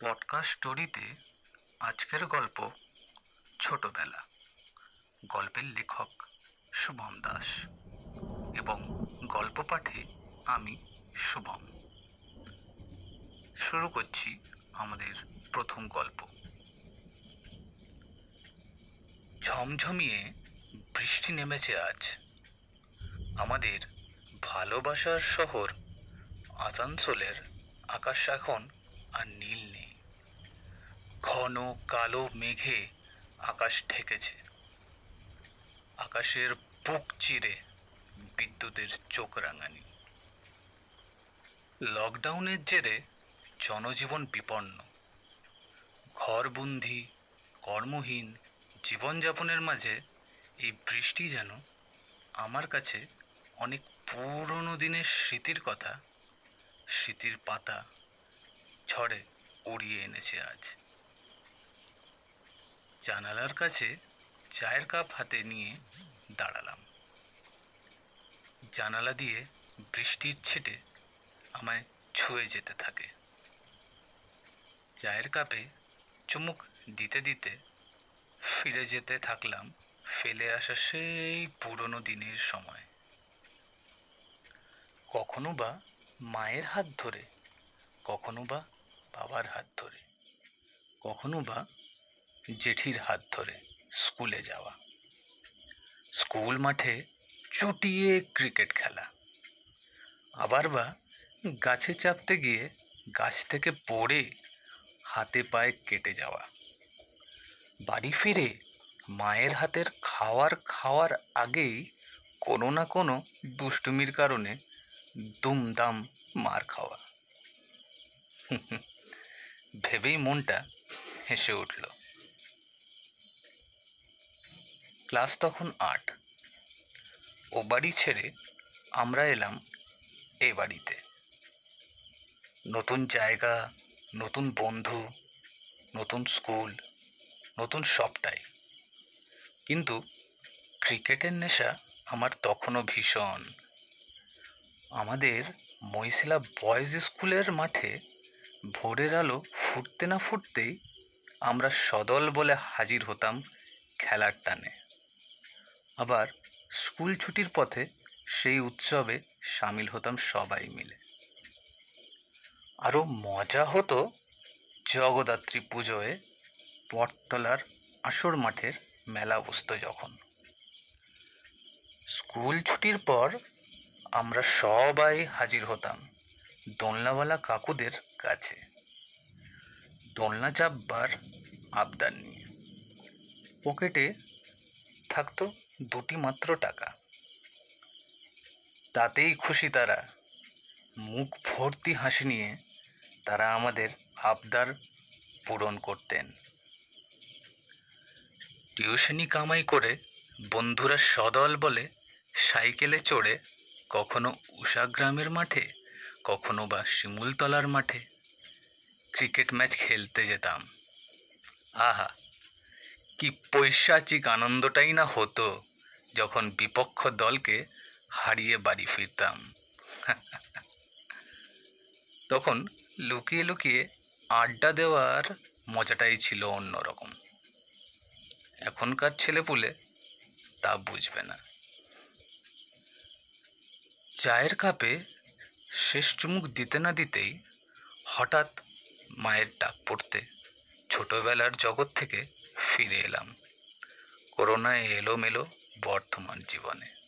Podcast স্টোরিতে আজকের গল্প ছোটবেলা। গল্পের লেখক শুভম দাস এবং গল্প পাঠে আমি শুভম। শুরু করছি আমাদের প্রথম গল্প। ঝমঝমিয়ে বৃষ্টি নেমেছে আজ। আমাদের ভালোবাসার শহর আসানসোলের আকাশ এখন আর নীল ঘন কালো মেঘে আকাশ ঢেকেছে। আকাশের বুক চিরে বিদ্যুতের চোখ রাঙানি। লকডাউনের জেরে জনজীবন বিপন্ন। ঘরবন্দি, কর্মহীন জীবনযাপনের মাঝে এই বৃষ্টি যেন আমার কাছে অনেক পুরনো দিনের স্মৃতির কথা, স্মৃতির পাতা ঝড়ে উড়িয়ে এনেছে আজ। জানালার কাছে চায়ের কাপ হাতে নিয়ে দাঁড়ালাম। জানালা দিয়ে বৃষ্টির ছিটে আমায় ছুঁয়ে যেতে থাকে। চায়ের কাপে চুমুক দিতে দিতে ফিরে যেতে থাকলাম ফেলে আসা সেই পুরনো দিনের সময়। কখনো বা মায়ের হাত ধরে, কখনো বা বাবার হাত ধরে, কখনো বা জেঠির হাত ধরে স্কুলে যাওয়া। স্কুল মাঠে চুটিয়ে ক্রিকেট খেলা। আবার বা গাছে চাপতে গিয়ে গাছ থেকে পড়ে হাতে পায়ে কেটে যাওয়া। বাড়ি ফিরে মায়ের হাতের খাওয়ার খাওয়ার আগেই কোনো না কোনো দুষ্টুমির কারণে দুমদাম মার খাওয়া। ভেবেই মনটা হেসে উঠল। ক্লাস তখন আট। ও বাড়ি ছেড়ে আমরা এলাম এ বাড়িতে। নতুন জায়গা, নতুন বন্ধু, নতুন স্কুল, নতুন সবটাই। কিন্তু ক্রিকেটের নেশা আমার তখনও ভীষণ। আমাদের মহিশিলা বয়েজ স্কুলের মাঠে ভোরের আলো ফুটতে না ফুটতেই আমরা সদল বলে হাজির হতাম খেলার টানে। আবার স্কুল ছুটির পথে সেই উৎসবে সামিল হতাম সবাই মিলে। আরও মজা হতো জগদ্ধাত্রী পুজোয় পটতলার আসর মাঠের মেলা বসত যখন। স্কুল ছুটির পর আমরা সবাই হাজির হতাম দোলনাওয়ালা কাকুদের কাছে। দোলনা চাপবার আবদার নিয়ে। পকেটে থাকতো দুটি মাত্র টাকা। তাতেই খুশি তারা। মুখ ভর্তি হাসি নিয়ে তারা আমাদের আবদার পূরণ করতেন। টিউশনি কামাই করে বন্ধুরা সদল বলে সাইকেলে চড়ে কখনো উষাগ্রামের মাঠে, কখনো বা শিমুলতলার মাঠে ক্রিকেট ম্যাচ খেলতে যেতাম। আহা কি পৈশাচিক আনন্দটাই না হতো যখন বিপক্ষ দলকে হারিয়ে বাড়ি ফিরতাম। তখন লুকিয়ে লুকিয়ে আড্ডা দেওয়ার মজাটাই ছিল অন্যরকম। এখনকার ছেলেপুলে তা বুঝবে না। চায়ের কাপে শেষ চুমুক দিতে না দিতেই হঠাৎ মায়ের ডাক পড়তে ছোটবেলার জগৎ থেকে ফিরে এলাম। করোনায় এলোমেলো বর্তমান জীবনে।